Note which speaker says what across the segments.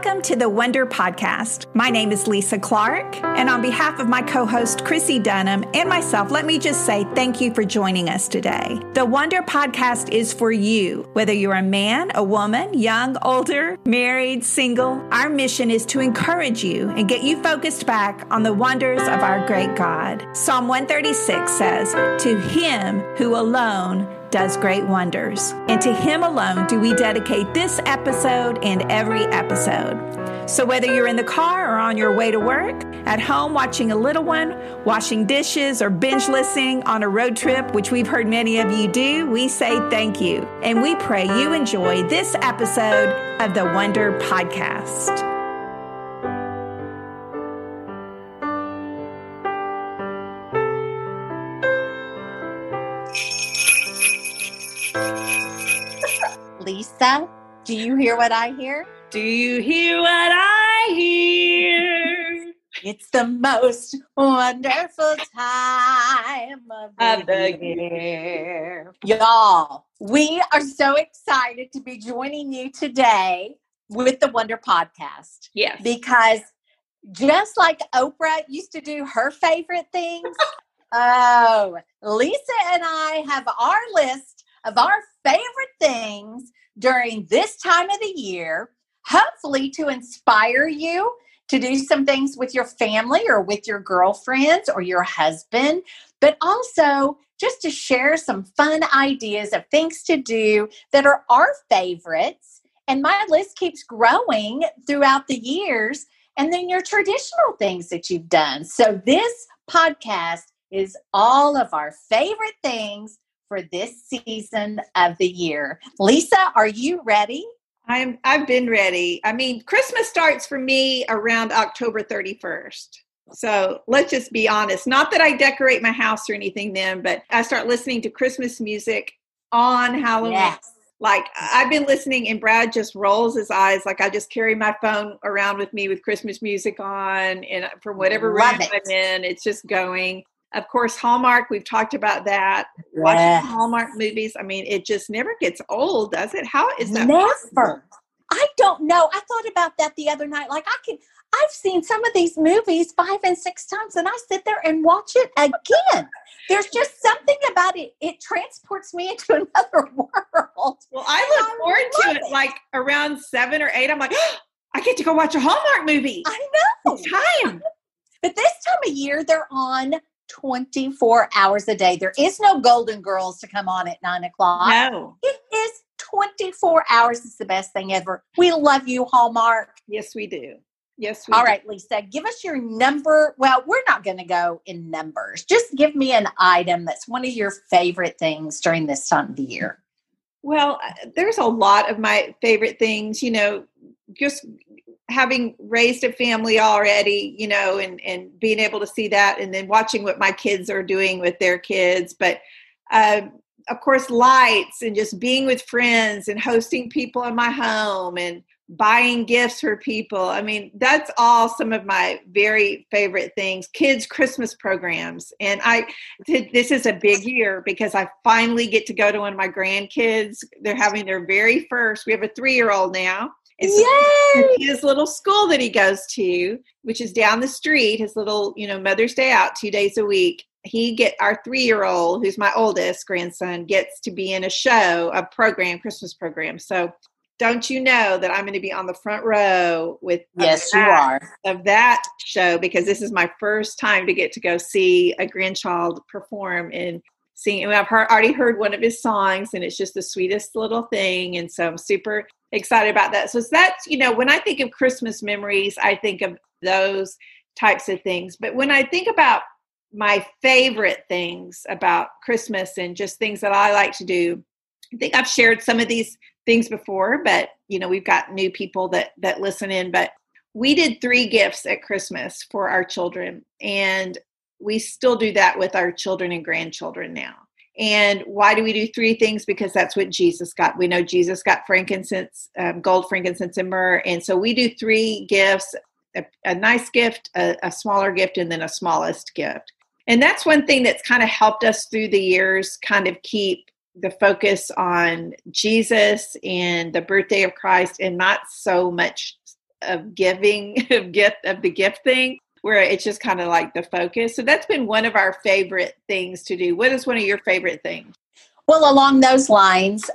Speaker 1: Welcome to the Wonder Podcast. My name is Lisa Clark, and on behalf of my co host Chrissie Dunham and myself, let me just say thank you for joining us today. The Wonder Podcast is for you, whether you're a man, a woman, young, older, married, single. Our mission is to encourage you and get you focused back on the wonders of our great God. Psalm 136 says, To him who alone does great wonders. And to Him alone do we dedicate this episode and every episode. So, whether you're in the car or on your way to work, at home watching a little one, washing dishes, or binge listening on a road trip, which we've heard many of you do, we say thank you. And we pray you enjoy this episode of the Wonder Podcast.
Speaker 2: Lisa, do you hear what I hear?
Speaker 1: Do you hear what I hear?
Speaker 2: It's the most wonderful time of the, of the year. Y'all, we are so excited to be joining you today with the Wonder Podcast.
Speaker 1: Yes.
Speaker 2: Because just like Oprah used to do her favorite things, oh, Lisa and I have our list of our favorite things during this time of the year, hopefully to inspire you to do some things with your family or with your girlfriends or your husband, but also just to share some fun ideas of things to do that are our favorites. And my list keeps growing throughout the years. And then your traditional things that you've done. So this podcast is all of our favorite things for this season of the year. Lisa, are you ready?
Speaker 1: I'm I've been ready. I mean, Christmas starts for me around October 31st. So let's just be honest. Not that I decorate my house or anything then, but I start listening to Christmas music on Halloween. Yes. Like I've been listening and Brad just rolls his eyes like I just carry my phone around with me with Christmas music on and uh, from whatever Love room it. I'm in, it's just going. Of course, Hallmark, we've talked about that. Yes. Watching Hallmark movies, I mean, it just never gets old, does it? How is that?
Speaker 2: Never. Possible? I don't know. I thought about that the other night. Like, I can, I've seen some of these movies five and six times, and I sit there and watch it again. There's just something about it. It transports me into another world.
Speaker 1: Well, I look I forward to it, it, like around seven or eight. I'm like, oh, I get to go watch a Hallmark movie.
Speaker 2: I know.
Speaker 1: It's time.
Speaker 2: But this time of year, they're on 24 hours a day. There is no Golden Girls to come on at nine o'clock.
Speaker 1: No.
Speaker 2: It is 24 hours. It's the best thing ever. We love you, Hallmark.
Speaker 1: Yes, we do. Yes.
Speaker 2: All
Speaker 1: do.
Speaker 2: right, Lisa, give us your number. Well, we're not going to go in numbers. Just give me an item that's one of your favorite things during this time of the year.
Speaker 1: Well, uh, there's a lot of my favorite things, you know, just having raised a family already, you know, and and being able to see that, and then watching what my kids are doing with their kids, but. Uh, of course, lights and just being with friends and hosting people in my home and buying gifts for people. I mean, that's all some of my very favorite things. Kids' Christmas programs. And I, this is a big year because I finally get to go to one of my grandkids. They're having their very first, we have a three year old now.
Speaker 2: So
Speaker 1: his little school that he goes to, which is down the street, his little, you know, Mother's Day out two days a week. He get our three year old, who's my oldest grandson, gets to be in a show, a program, Christmas program. So don't you know that I'm going to be on the front row with
Speaker 2: yes you are
Speaker 1: of that show because this is my first time to get to go see a grandchild perform and sing. And I've heard, already heard one of his songs, and it's just the sweetest little thing. And so I'm super excited about that. So that's, you know, when I think of Christmas memories, I think of those types of things. But when I think about my favorite things about Christmas and just things that I like to do, I think I've shared some of these things before, but you know, we've got new people that that listen in, but we did three gifts at Christmas for our children and we still do that with our children and grandchildren now. And why do we do three things? Because that's what Jesus got. We know Jesus got frankincense, um, gold, frankincense, and myrrh. And so we do three gifts a, a nice gift, a, a smaller gift, and then a smallest gift. And that's one thing that's kind of helped us through the years kind of keep the focus on Jesus and the birthday of Christ and not so much of giving of gift of the gift thing where it's just kind of like the focus. So that's been one of our favorite things to do. What is one of your favorite things?
Speaker 2: Well, along those lines,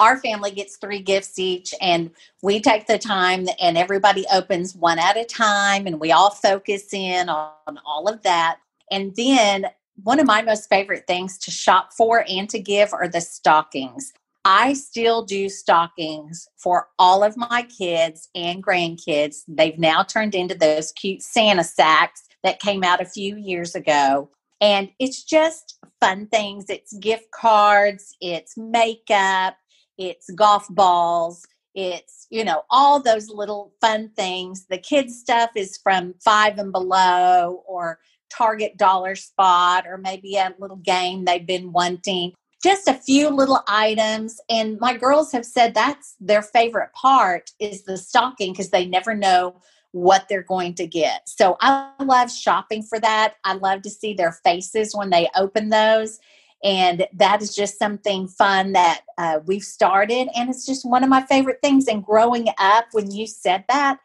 Speaker 2: our family gets three gifts each, and we take the time and everybody opens one at a time, and we all focus in on all of that. And then one of my most favorite things to shop for and to give are the stockings. I still do stockings for all of my kids and grandkids. They've now turned into those cute Santa sacks that came out a few years ago. And it's just fun things. It's gift cards, it's makeup, it's golf balls, it's, you know, all those little fun things. The kids' stuff is from five and below or Target dollar spot or maybe a little game they've been wanting just a few little items and my girls have said that's their favorite part is the stocking because they never know what they're going to get. So i love shopping for that. I love to see their faces when they open those and that is just something fun that uh, we've started and it's just one of my favorite things. And growing up when you said that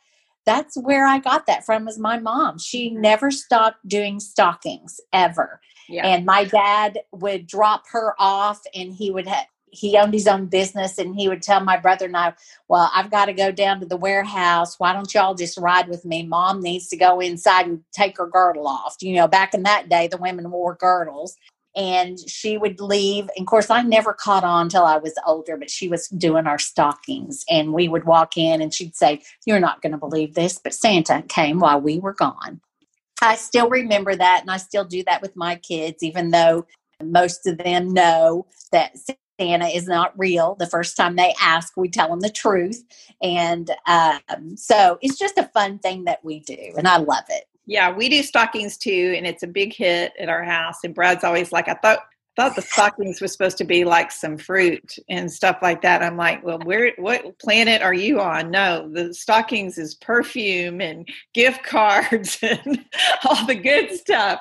Speaker 2: that's where i got that from was my mom. She never stopped doing stockings ever yeah. And my dad would drop her off and he would have he owned his own business and he would tell my brother and I, Well, I've got to go down to the warehouse. Why don't y'all just ride with me? Mom needs to go inside and take her girdle off. You know, back in that day, the women wore girdles. And she would leave. And of course, I never caught on till I was older, but she was doing our stockings. And we would walk in and she'd say, You're not going to believe this, but Santa came while we were gone. I still remember that, and I still do that with my kids, even though most of them know that Santa is not real. The first time they ask, we tell them the truth. And um, so it's just a fun thing that we do, and I love it.
Speaker 1: Yeah, we do stockings too, and it's a big hit at our house. And Brad's always like, I thought thought the stockings were supposed to be like some fruit and stuff like that. I'm like, well, where, what planet are you on? No, the stockings is perfume and gift cards and all the good stuff.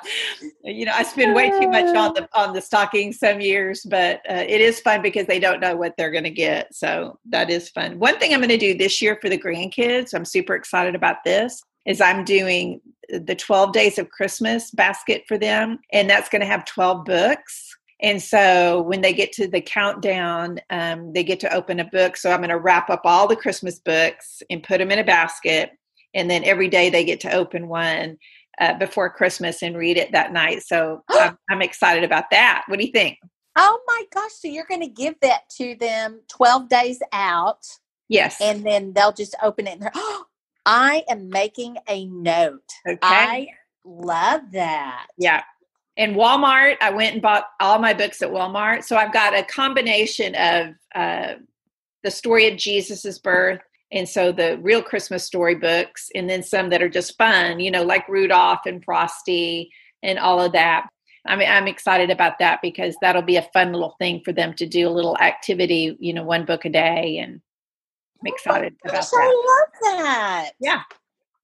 Speaker 1: You know, I spend way too much on the on the stockings some years, but uh, it is fun because they don't know what they're going to get. So that is fun. One thing I'm going to do this year for the grandkids, I'm super excited about this. Is I'm doing the 12 days of Christmas basket for them, and that's going to have 12 books and so when they get to the countdown, um, they get to open a book. So I'm going to wrap up all the Christmas books and put them in a basket. And then every day they get to open one uh, before Christmas and read it that night. So I'm, I'm excited about that. What do you think?
Speaker 2: Oh my gosh. So you're going to give that to them 12 days out.
Speaker 1: Yes.
Speaker 2: And then they'll just open it and oh, I am making a note. Okay. I love that.
Speaker 1: Yeah in Walmart. I went and bought all my books at Walmart. So I've got a combination of uh, the story of Jesus's birth, and so the real Christmas story books, and then some that are just fun, you know, like Rudolph and Frosty and all of that. I mean, I'm excited about that because that'll be a fun little thing for them to do a little activity, you know, one book a day, and I'm excited oh about that.
Speaker 2: I love that.
Speaker 1: Yeah.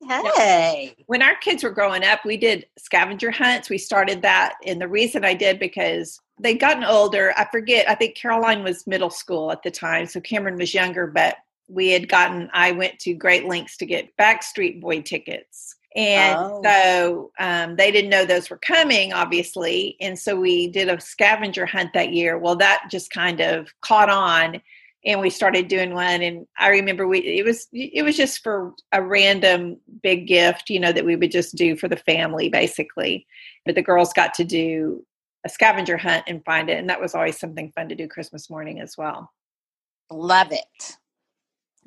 Speaker 2: Hey.
Speaker 1: When our kids were growing up, we did scavenger hunts. We started that. And the reason I did because they'd gotten older. I forget, I think Caroline was middle school at the time. So Cameron was younger, but we had gotten, I went to great lengths to get Backstreet Boy tickets. And oh. so um, they didn't know those were coming, obviously. And so we did a scavenger hunt that year. Well, that just kind of caught on and we started doing one and i remember we it was it was just for a random big gift you know that we would just do for the family basically. But the girls got to do a scavenger hunt and find it and that was always something fun to do christmas morning as well.
Speaker 2: Love it.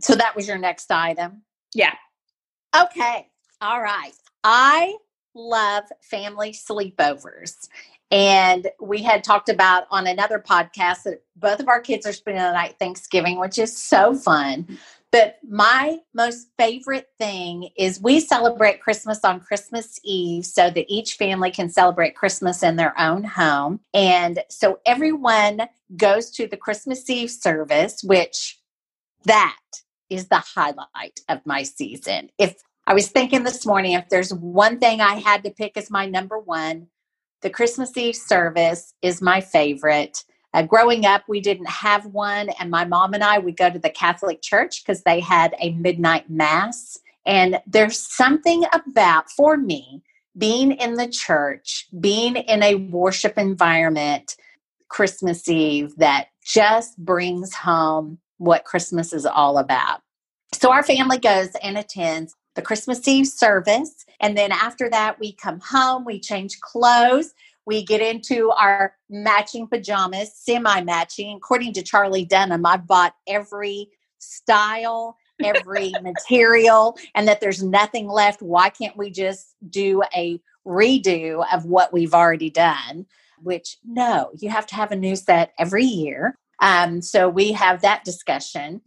Speaker 2: So that was your next item?
Speaker 1: Yeah.
Speaker 2: Okay. All right. I love family sleepovers and we had talked about on another podcast that both of our kids are spending the night Thanksgiving, which is so fun. But my most favorite thing is we celebrate Christmas on Christmas Eve so that each family can celebrate Christmas in their own home. And so everyone goes to the Christmas Eve service, which that is the highlight of my season. If I was thinking this morning, if there's one thing I had to pick as my number one, the Christmas Eve service is my favorite. Uh, growing up, we didn't have one, and my mom and I would go to the Catholic Church because they had a midnight mass And there's something about, for me, being in the church, being in a worship environment, Christmas Eve, that just brings home what Christmas is all about. So our family goes and attends the Christmas Eve service. And then after that, we come home, we change clothes, we get into our matching pajamas, semi matching. According to Charlie Dunham, I've bought every style, every material, and that there's nothing left. Why can't we just do a redo of what we've already done? Which, no, you have to have a new set every year. Um, so we have that discussion.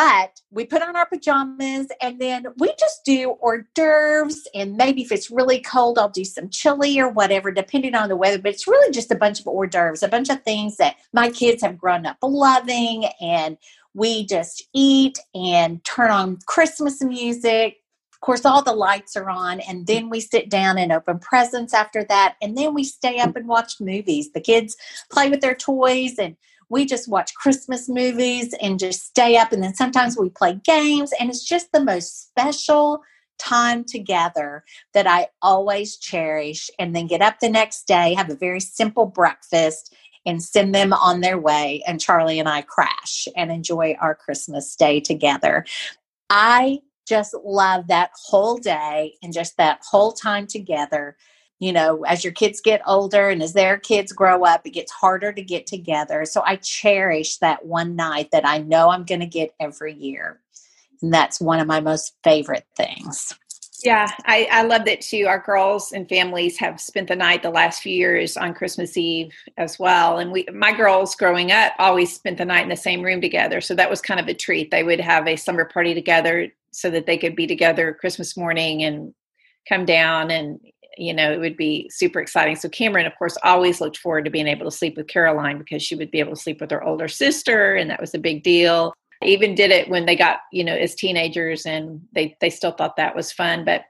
Speaker 2: But we put on our pajamas and then we just do hors d'oeuvres. And maybe if it's really cold, I'll do some chili or whatever, depending on the weather. But it's really just a bunch of hors d'oeuvres, a bunch of things that my kids have grown up loving. And we just eat and turn on Christmas music. Of course, all the lights are on, and then we sit down and open presents after that. And then we stay up and watch movies. The kids play with their toys and we just watch Christmas movies and just stay up. And then sometimes we play games, and it's just the most special time together that I always cherish. And then get up the next day, have a very simple breakfast, and send them on their way. And Charlie and I crash and enjoy our Christmas day together. I just love that whole day and just that whole time together you know, as your kids get older and as their kids grow up, it gets harder to get together. So I cherish that one night that I know I'm going to get every year. And that's one of my most favorite things.
Speaker 1: Yeah, I, I love that too. Our girls and families have spent the night the last few years on Christmas Eve as well. And we, my girls growing up, always spent the night in the same room together. So that was kind of a treat. They would have a summer party together so that they could be together Christmas morning and come down and you know, it would be super exciting. So Cameron, of course, always looked forward to being able to sleep with Caroline because she would be able to sleep with her older sister, and that was a big deal. Even did it when they got, you know, as teenagers, and they they still thought that was fun. But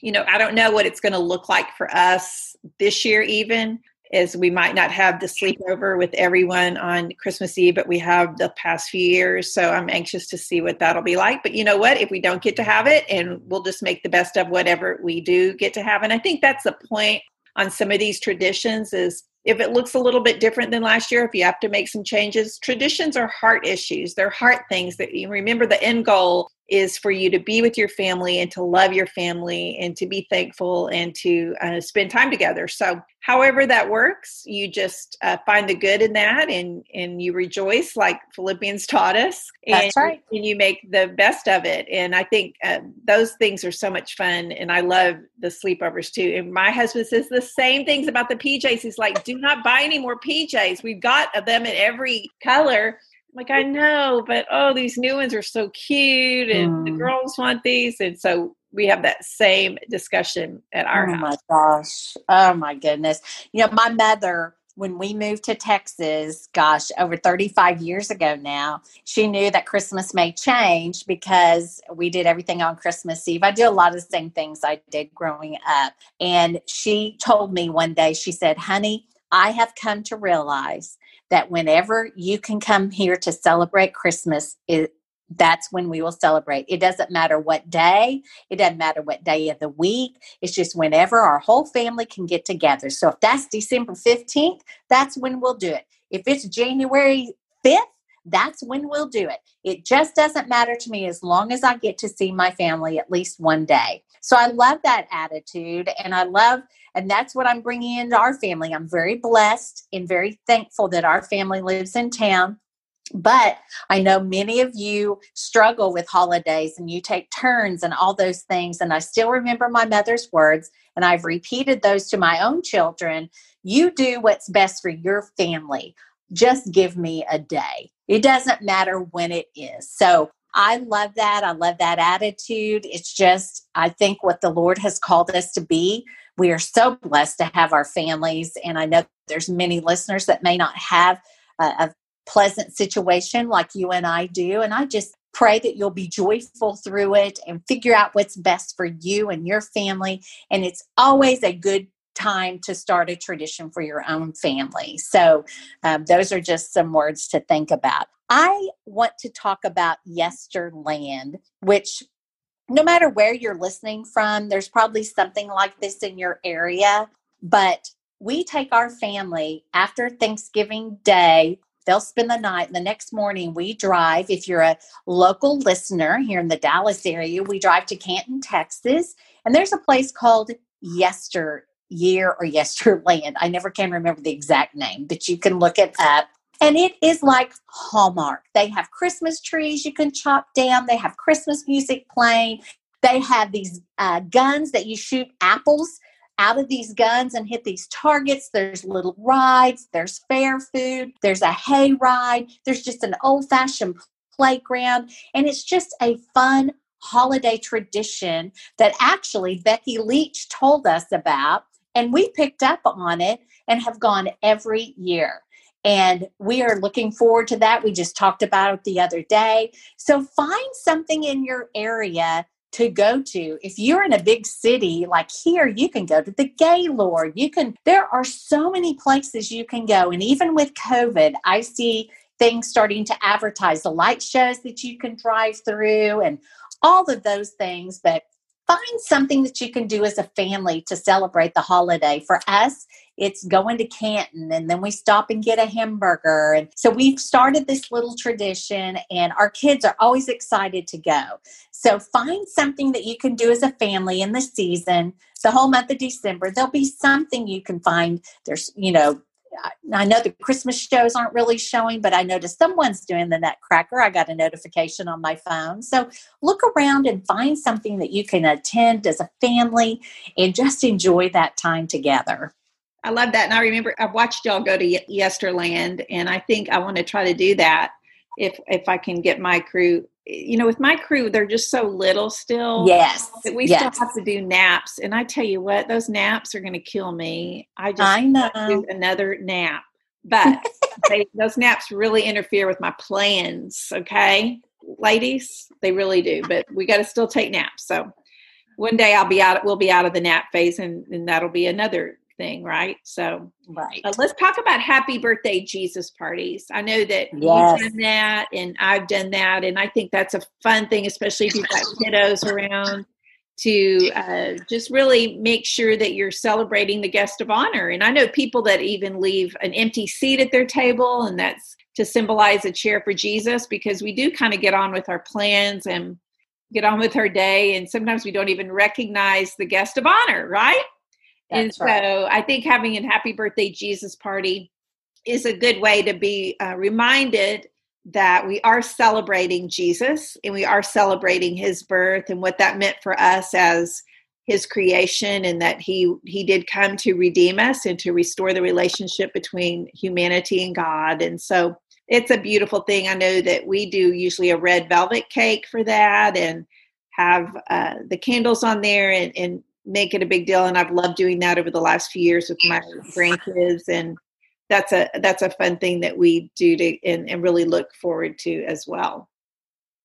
Speaker 1: you know, I don't know what it's going to look like for us this year, even is we might not have the sleepover with everyone on Christmas Eve, but we have the past few years. So I'm anxious to see what that'll be like. But you know what? If we don't get to have it, and we'll just make the best of whatever we do get to have. And I think that's the point on some of these traditions is if it looks a little bit different than last year, if you have to make some changes, traditions are heart issues. They're heart things that you remember the end goal is for you to be with your family and to love your family and to be thankful and to uh, spend time together. So, however that works, you just uh, find the good in that and and you rejoice, like Philippians taught us.
Speaker 2: And, That's right.
Speaker 1: And you make the best of it. And I think uh, those things are so much fun. And I love the sleepovers too. And my husband says the same things about the PJs. He's like, "Do not buy any more PJs. We've got them in every color." Like I know, but oh, these new ones are so cute, and mm. the girls want these, and so we have that same discussion at our
Speaker 2: oh
Speaker 1: house.
Speaker 2: my gosh, oh my goodness! You know, my mother when we moved to Texas, gosh, over 35 years ago now, she knew that Christmas may change because we did everything on Christmas Eve. I did a lot of the same things I did growing up. And she told me one day, she said, honey, I have come to realize that whenever you can come here to celebrate Christmas, it, that's when we will celebrate. It doesn't matter what day, it doesn't matter what day of the week. It's just whenever our whole family can get together. So if that's December 15th, that's when we'll do it. If it's January 5th, that's when we'll do it. It just doesn't matter to me as long as I get to see my family at least one day. So I love that attitude and I love and that's what I'm bringing into our family. I'm very blessed and very thankful that our family lives in town. But I know many of you struggle with holidays and you take turns and all those things. And I still remember my mother's words, and I've repeated those to my own children. You do what's best for your family. Just give me a day. It doesn't matter when it is. So I love that. I love that attitude. It's just, I think, what the Lord has called us to be. We are so blessed to have our families. And I know there's many listeners that may not have a, a pleasant situation like you and I do. And I just pray that you'll be joyful through it and figure out what's best for you and your family. And it's always a good time to start a tradition for your own family. So, um, those are just some words to think about. I want to talk about Yesterland, which no matter where you're listening from, there's probably something like this in your area. But we take our family after Thanksgiving Day. They'll spend the night. And the next morning, we drive. If you're a local listener here in the Dallas area, we drive to Canton, Texas. And there's a place called Yester Year or Yesterland. I never can remember the exact name, but you can look it up. And it is like Hallmark. They have Christmas trees you can chop down, they have Christmas music playing, they have these uh, guns that you shoot apples out of these guns and hit these targets. There's little rides, there's fair food, there's a hay ride, there's just an old fashioned playground. And it's just a fun holiday tradition that actually Becky Leach told us about. And we picked up on it and have gone every year. And we are looking forward to that. We just talked about it the other day. So find something in your area to go to. If you're in a big city like here, you can go to the Gaylord. You can, there are so many places you can go. And even with COVID, I see things starting to advertise the light shows that you can drive through and all of those things. But find something that you can do as a family to celebrate the holiday. For us, it's going to Canton and then we stop and get a hamburger. And so we've started this little tradition and our kids are always excited to go. So find something that you can do as a family in the season, the whole month of December. There'll be something you can find. There's, you know, I know the Christmas shows aren't really showing, but I noticed someone's doing the Nutcracker. I got a notification on my phone. So look around and find something that you can attend as a family and just enjoy that time together.
Speaker 1: I love that. And I remember I've watched y'all go to Yesterland, and I think I want to try to do that if if I can get my crew you know, with my crew, they're just so little still.
Speaker 2: Yes.
Speaker 1: That we
Speaker 2: yes.
Speaker 1: still have to do naps. And I tell you what, those naps are going to kill me. I just
Speaker 2: I know.
Speaker 1: do another nap. But they, those naps really interfere with my plans. Okay. Ladies, they really do. But we got to still take naps. So one day I'll be out, we'll be out of the nap phase and, and that'll be another thing, right? So,
Speaker 2: right.
Speaker 1: Uh, let's talk about happy birthday Jesus parties. I know that
Speaker 2: yes.
Speaker 1: you've done that, and I've done that, and I think that's a fun thing, especially if you've got kiddos around. To uh, just really make sure that you're celebrating the guest of honor. And I know people that even leave an empty seat at their table, and that's to symbolize a chair for Jesus because we do kind of get on with our plans and get on with our day. And sometimes we don't even recognize the guest of honor, right?
Speaker 2: That's
Speaker 1: and right. so I think having a happy birthday Jesus party is a good way to be uh, reminded that we are celebrating Jesus and we are celebrating his birth and what that meant for us as his creation and that he he did come to redeem us and to restore the relationship between humanity and God and so it's a beautiful thing I know that we do usually a red velvet cake for that and have uh, the candles on there and, and make it a big deal and i've loved doing that over the last few years with my grandkids and that's a that's a fun thing that we do to and, and really look forward to as well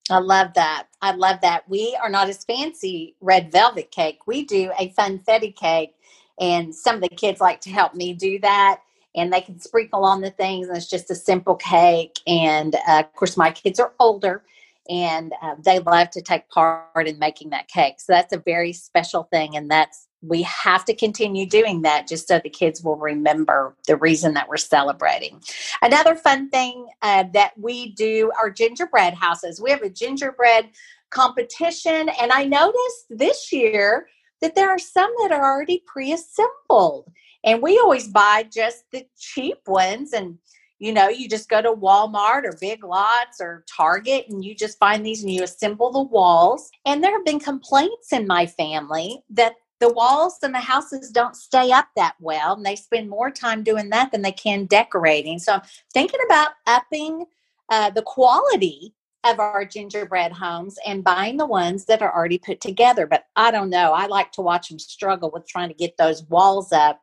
Speaker 2: I love that. I love that. We are not as fancy red velvet cake. We do a funfetti cake, and some of the kids like to help me do that. And they can sprinkle on the things, and it's just a simple cake. And uh, of course, my kids are older, and uh, they love to take part in making that cake. So that's a very special thing, and that's we have to continue doing that just so the kids will remember the reason that we're celebrating. Another fun thing uh, that we do are gingerbread houses. We have a gingerbread competition, and I noticed this year that there are some that are already pre-assembled and we always buy just the cheap ones and you know, you just go to Walmart or Big Lots or Target and you just find these and you assemble the walls. And there have been complaints in my family that the walls and the houses don't stay up that well and they spend more time doing that than they can decorating. So I'm thinking about upping uh, the quality of our gingerbread homes and buying the ones that are already put together. But I don't know. I like to watch them struggle with trying to get those walls up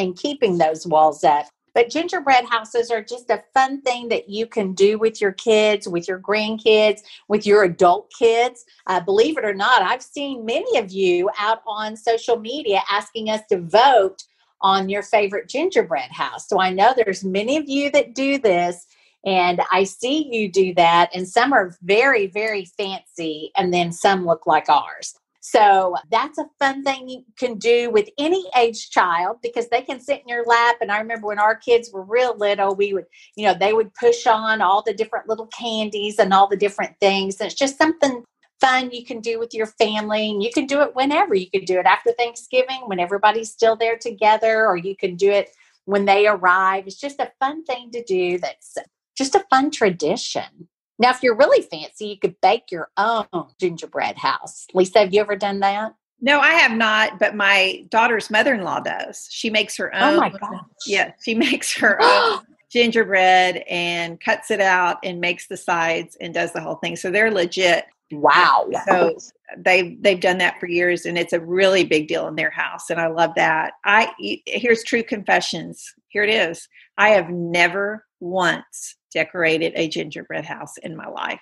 Speaker 2: and keeping those walls up. But gingerbread houses are just a fun thing that you can do with your kids, with your grandkids, with your adult kids. Uh, believe it or not, I've seen many of you out on social media asking us to vote on your favorite gingerbread house. So I know there's many of you that do this. And I see you do that, and some are very, very fancy, and then some look like ours. So that's a fun thing you can do with any age child because they can sit in your lap. And I remember when our kids were real little, we would, you know, they would push on all the different little candies and all the different things. And it's just something fun you can do with your family. And you can do it whenever. You can do it after Thanksgiving when everybody's still there together, or you can do it when they arrive. It's just a fun thing to do that's just a fun tradition. Now, if you're really fancy, you could bake your own gingerbread house. Lisa, have you ever done that?
Speaker 1: No, I have not, but my daughter's mother in law does. She makes her own.
Speaker 2: Oh my gosh.
Speaker 1: Yeah, she makes her own gingerbread and cuts it out and makes the sides and does the whole thing. So they're legit.
Speaker 2: Wow.
Speaker 1: So they they've done that for years and it's a really big deal in their house and I love that. I here's true confessions. Here it is. I have never once decorated a gingerbread house in my life.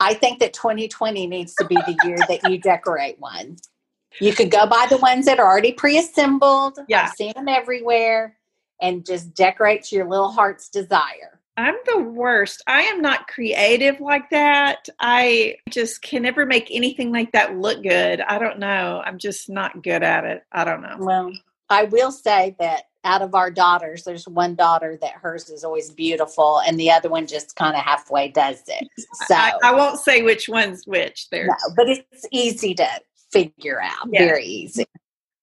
Speaker 2: I think that 2020 needs to be the year that you decorate one. You could go buy the ones that are already pre-assembled.
Speaker 1: Yeah.
Speaker 2: I've seen them everywhere and just decorate to your little heart's desire.
Speaker 1: I'm the worst. I am not creative like that. I just can never make anything like that look good. I don't know. I'm just not good at it. I don't know.
Speaker 2: Well, I will say that out of our daughters, there's one daughter that hers is always beautiful, and the other one just kind of halfway does it. So
Speaker 1: I, I, won't say which one's which. There,
Speaker 2: no, but it's easy to figure out. Yeah. Very easy.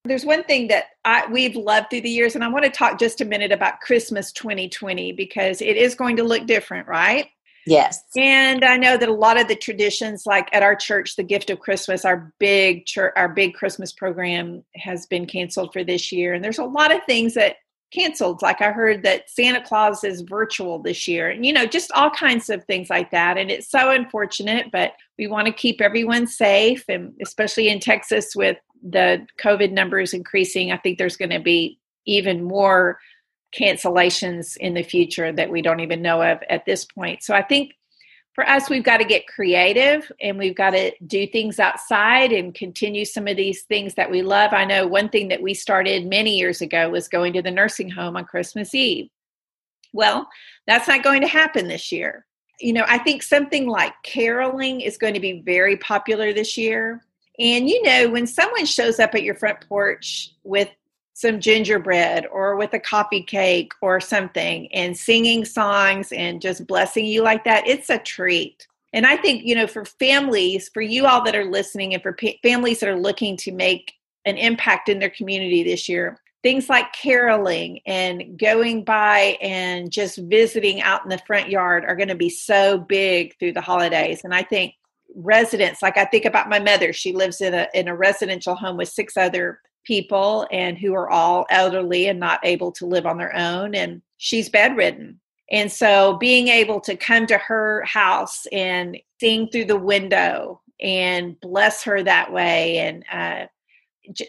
Speaker 1: There's one thing that I, we've loved through the years, and I want to talk just a minute about Christmas 2020 because it is going to look different, right?
Speaker 2: Yes.
Speaker 1: And I know that a lot of the traditions, like at our church, the gift of Christmas, our big church, our big Christmas program has been canceled for this year. And there's a lot of things that canceled. Like I heard that Santa Claus is virtual this year, and you know, just all kinds of things like that. And it's so unfortunate, but we want to keep everyone safe, and especially in Texas with the COVID numbers increasing, I think there's going to be even more cancellations in the future that we don't even know of at this point. So I think for us, we've got to get creative and we've got to do things outside and continue some of these things that we love. I know one thing that we started many years ago was going to the nursing home on Christmas Eve. Well, that's not going to happen this year. You know, I think something like caroling is going to be very popular this year. And you know, when someone shows up at your front porch with some gingerbread or with a coffee cake or something and singing songs and just blessing you like that, it's a treat. And I think, you know, for families, for you all that are listening and for families that are looking to make an impact in their community this year, things like caroling and going by and just visiting out in the front yard are going to be so big through the holidays. And I think residents, like I think about my mother, she lives in a in a residential home with six other people and who are all elderly and not able to live on their own and she's bedridden and so being able to come to her house and sing through the window and bless her that way and uh,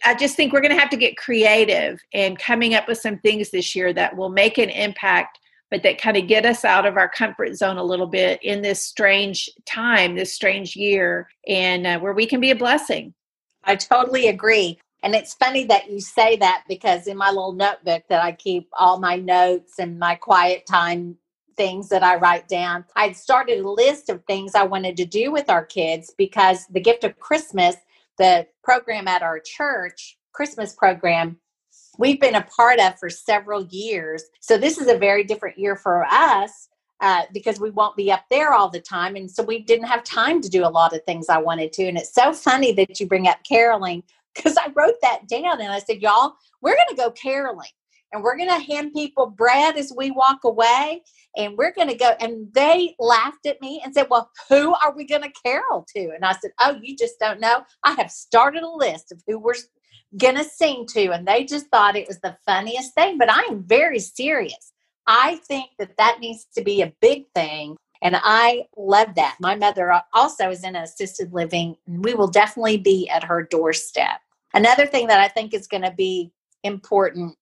Speaker 1: I just think we're going to have to get creative and coming up with some things this year that will make an impact, but that kind of get us out of our comfort zone a little bit in this strange time, this strange year, and uh, where we can be a blessing.
Speaker 2: I totally agree. And it's funny that you say that because in my little notebook that I keep all my notes and my quiet time things that I write down, I'd started a list of things I wanted to do with our kids because the gift of Christmas, the program at our church, Christmas program, we've been a part of for several years. So this is a very different year for us. Uh, because we won't be up there all the time. And so we didn't have time to do a lot of things I wanted to. And it's so funny that you bring up caroling because I wrote that down and I said, y'all, we're going to go caroling and we're going to hand people bread as we walk away and we're going to go. And they laughed at me and said, well, who are we going to carol to? And I said, oh, you just don't know. I have started a list of who we're going to sing to. And they just thought it was the funniest thing. But I am very serious. I think that that needs to be a big thing and I love that. My mother uh, also is in assisted living. And we will definitely be at her doorstep. Another thing that I think is going to be important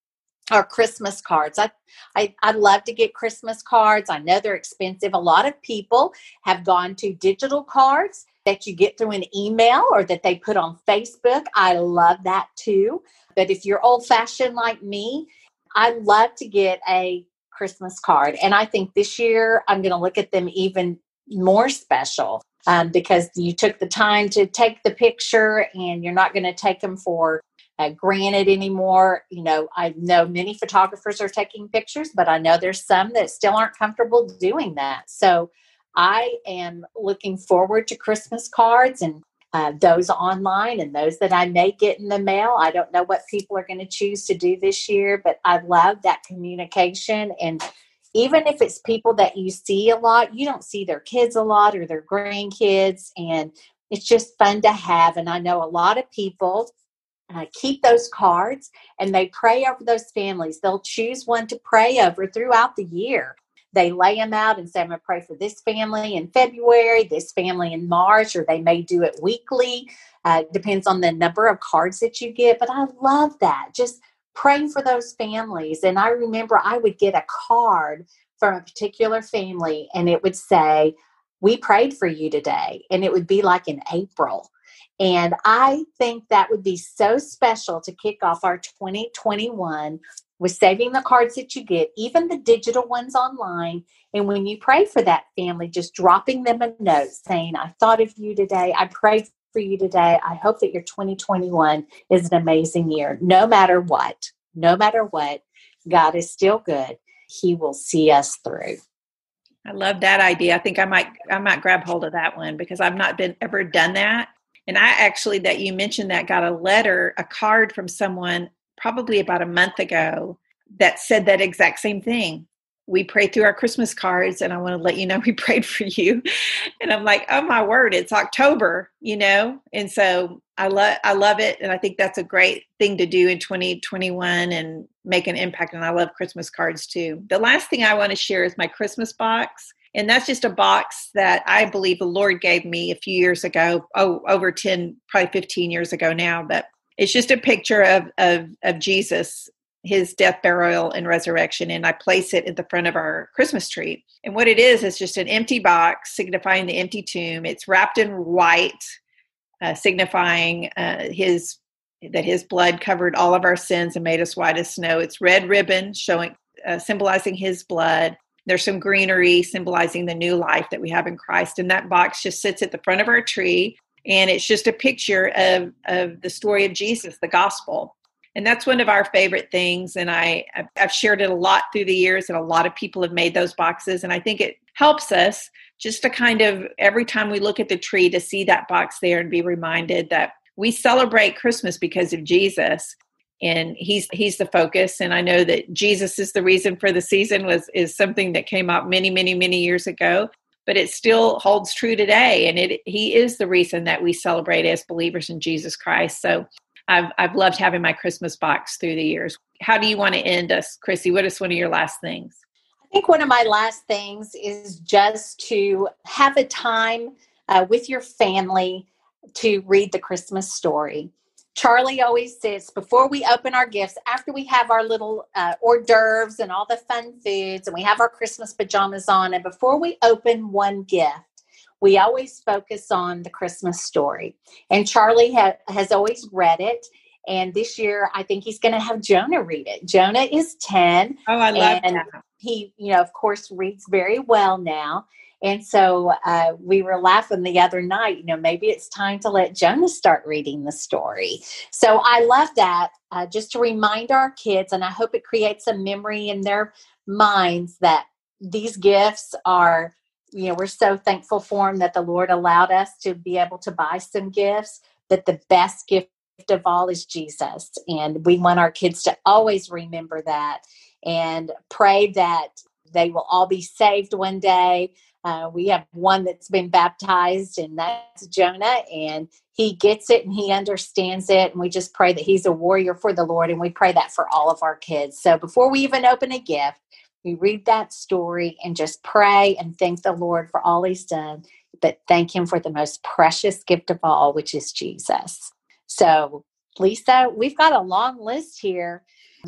Speaker 2: are Christmas cards. I, I I love to get Christmas cards. I know they're expensive. A lot of people have gone to digital cards that you get through an email or that they put on Facebook. I love that too. But if you're old fashioned like me, I love to get a Christmas card. And I think this year I'm going to look at them even more special um, because you took the time to take the picture and you're not going to take them for uh, granted anymore. You know, I know many photographers are taking pictures, but I know there's some that still aren't comfortable doing that. So I am looking forward to Christmas cards and uh, those online and those that I may get in the mail. I don't know what people are going to choose to do this year, but I love that communication. And even if it's people that you see a lot, you don't see their kids a lot or their grandkids. And it's just fun to have. And I know a lot of people uh, keep those cards and they pray over those families. They'll choose one to pray over throughout the year they lay them out and say, I'm going to pray for this family in February, this family in March, or they may do it weekly. Uh, depends on the number of cards that you get. But I love that. Just praying for those families. And I remember I would get a card from a particular family and it would say, We prayed for you today. And it would be like in April. And I think that would be so special to kick off our 2021 with saving the cards that you get, even the digital ones online. And when you pray for that family, just dropping them a note saying, I thought of you today. I prayed for you today. I hope that your 2021 is an amazing year. No matter what, no matter what, God is still good. He will see us through.
Speaker 1: I love that idea. I think I might I might grab hold of that one because I've not been ever done that. And I actually that you mentioned that got a letter, a card from someone probably about a month ago that said that exact same thing. We prayed through our Christmas cards, and I want to let you know we prayed for you. And I'm like, oh my word, it's October, you know. And so I love I love it, and I think that's a great thing to do in 2021 and make an impact. And I love Christmas cards too. The last thing I want to share is my Christmas box. And that's just a box that I believe the Lord gave me a few years ago, oh, over 10, probably 15 years ago now. But it's just a picture of, of, of Jesus, his death, burial, and resurrection. And I place it at the front of our Christmas tree. And what it is, is just an empty box signifying the empty tomb. It's wrapped in white, uh, signifying uh, his that his blood covered all of our sins and made us white as snow. It's red ribbon showing, uh, symbolizing his blood. There's some greenery symbolizing the new life that we have in Christ. And that box just sits at the front of our tree and it's just a picture of of the story of jesus the gospel and that's one of our favorite things. And i i've shared it a lot through the years and a lot of people have made those boxes. And i think it helps us just to kind of every time we look at the tree to see that box there and be reminded that we celebrate christmas because of jesus. And he's he's the focus. And i know that jesus is the reason for the season was is something that came up many many many years ago but it still holds true today. And it he is the reason that we celebrate as believers in jesus christ. So i've i've loved having my christmas box through the years. How do you want to end us chrissie? What is one of your last things?
Speaker 2: I think one of my last things is just to have a time uh, with your family to read the christmas story. Charlie always says before we open our gifts, after we have our little uh, hors d'oeuvres and all the fun foods, and we have our Christmas pajamas on, and before we open one gift, we always focus on the Christmas story. And Charlie ha- has always read it. And this year, I think he's going to have Jonah read it. Jonah is 10.
Speaker 1: Oh, I love and that.
Speaker 2: He, you know, of course, reads very well now. And so uh, we were laughing the other night, you know, maybe it's time to let Jonah start reading the story. So I love that uh, just to remind our kids, and I hope it creates a memory in their minds that these gifts are, you know, we're so thankful for them that the Lord allowed us to be able to buy some gifts, but the best gift of all is Jesus. And we want our kids to always remember that and pray that they will all be saved one day uh, we have one that's been baptized, and that's Jonah, and he gets it and he understands it. And we just pray that he's a warrior for the Lord, and we pray that for all of our kids. So before we even open a gift, we read that story and just pray and thank the Lord for all he's done, but thank him for the most precious gift of all, which is Jesus. So, Lisa, we've got a long list here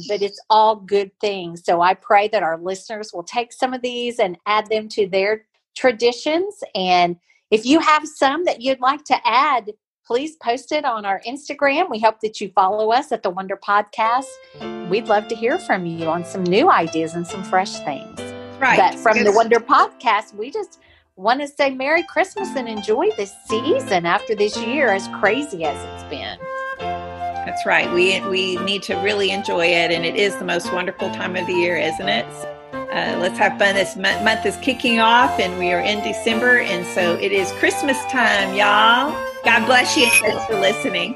Speaker 2: but it's all good things. So I pray that our listeners will take some of these and add them to their traditions. And if you have some that you'd like to add, please post it on our Instagram. We hope that you follow us at the Wonder Podcast. We'd love to hear from you on some new ideas and some fresh things.
Speaker 1: Right.
Speaker 2: But from the Wonder Podcast, we just want to say Merry Christmas and enjoy this season after this year, as crazy as it's been.
Speaker 1: That's right. We we need to really enjoy it, and it is the most wonderful time of the year, isn't it? Uh, let's have fun. This month, month is kicking off, and we are in December, and so it is Christmas time, y'all. God bless you, thanks for listening.